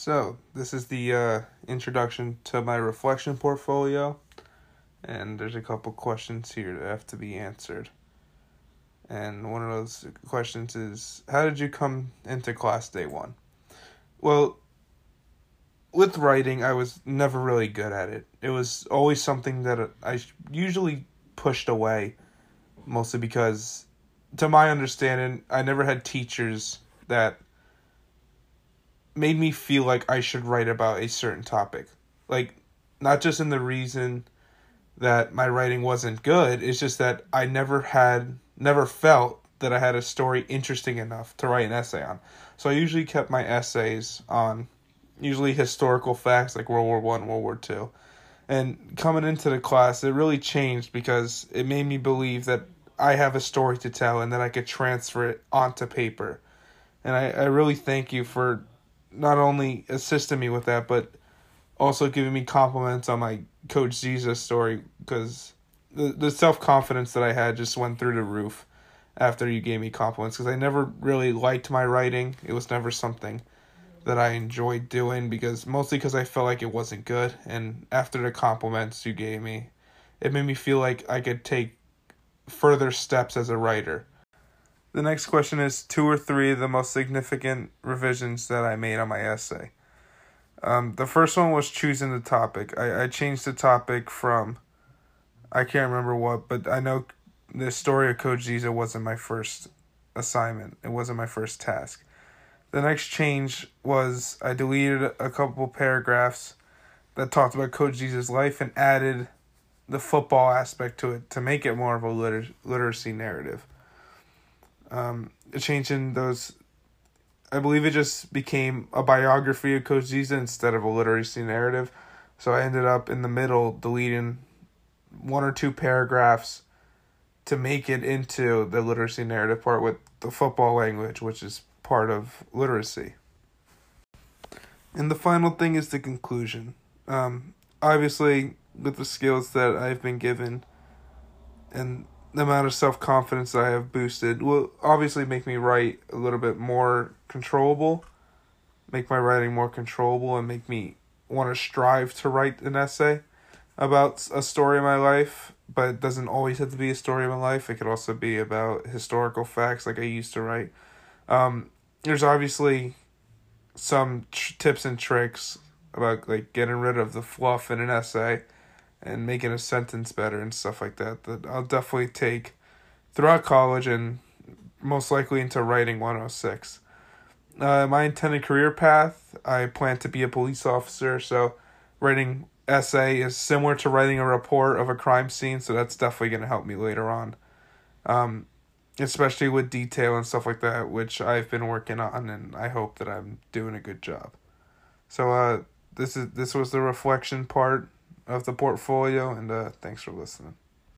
So, this is the uh, introduction to my reflection portfolio, and there's a couple questions here that have to be answered. And one of those questions is How did you come into class day one? Well, with writing, I was never really good at it. It was always something that I usually pushed away, mostly because, to my understanding, I never had teachers that made me feel like I should write about a certain topic. Like, not just in the reason that my writing wasn't good, it's just that I never had, never felt that I had a story interesting enough to write an essay on. So I usually kept my essays on usually historical facts like World War One, World War Two. And coming into the class, it really changed because it made me believe that I have a story to tell and that I could transfer it onto paper. And I, I really thank you for not only assisting me with that, but also giving me compliments on my Coach Ziza story because the, the self confidence that I had just went through the roof after you gave me compliments because I never really liked my writing. It was never something that I enjoyed doing because mostly because I felt like it wasn't good. And after the compliments you gave me, it made me feel like I could take further steps as a writer. The next question is two or three of the most significant revisions that I made on my essay. Um, the first one was choosing the topic. I, I changed the topic from, I can't remember what, but I know the story of Coach Ziza wasn't my first assignment. It wasn't my first task. The next change was I deleted a couple paragraphs that talked about Coach Ziza's life and added the football aspect to it to make it more of a liter- literacy narrative um, changing those. I believe it just became a biography of Coach Ziza instead of a literacy narrative. So I ended up in the middle deleting one or two paragraphs to make it into the literacy narrative part with the football language, which is part of literacy. And the final thing is the conclusion. Um, obviously, with the skills that I've been given and the amount of self confidence that I have boosted will obviously make me write a little bit more controllable, make my writing more controllable, and make me want to strive to write an essay about a story of my life. But it doesn't always have to be a story of my life. It could also be about historical facts, like I used to write. Um, there's obviously some tr- tips and tricks about like getting rid of the fluff in an essay and making a sentence better and stuff like that that I'll definitely take throughout college and most likely into writing 106. Uh, my intended career path, I plan to be a police officer, so writing essay is similar to writing a report of a crime scene, so that's definitely going to help me later on. Um, especially with detail and stuff like that, which I've been working on, and I hope that I'm doing a good job. So, uh, this is this was the reflection part of the portfolio, and uh, thanks for listening.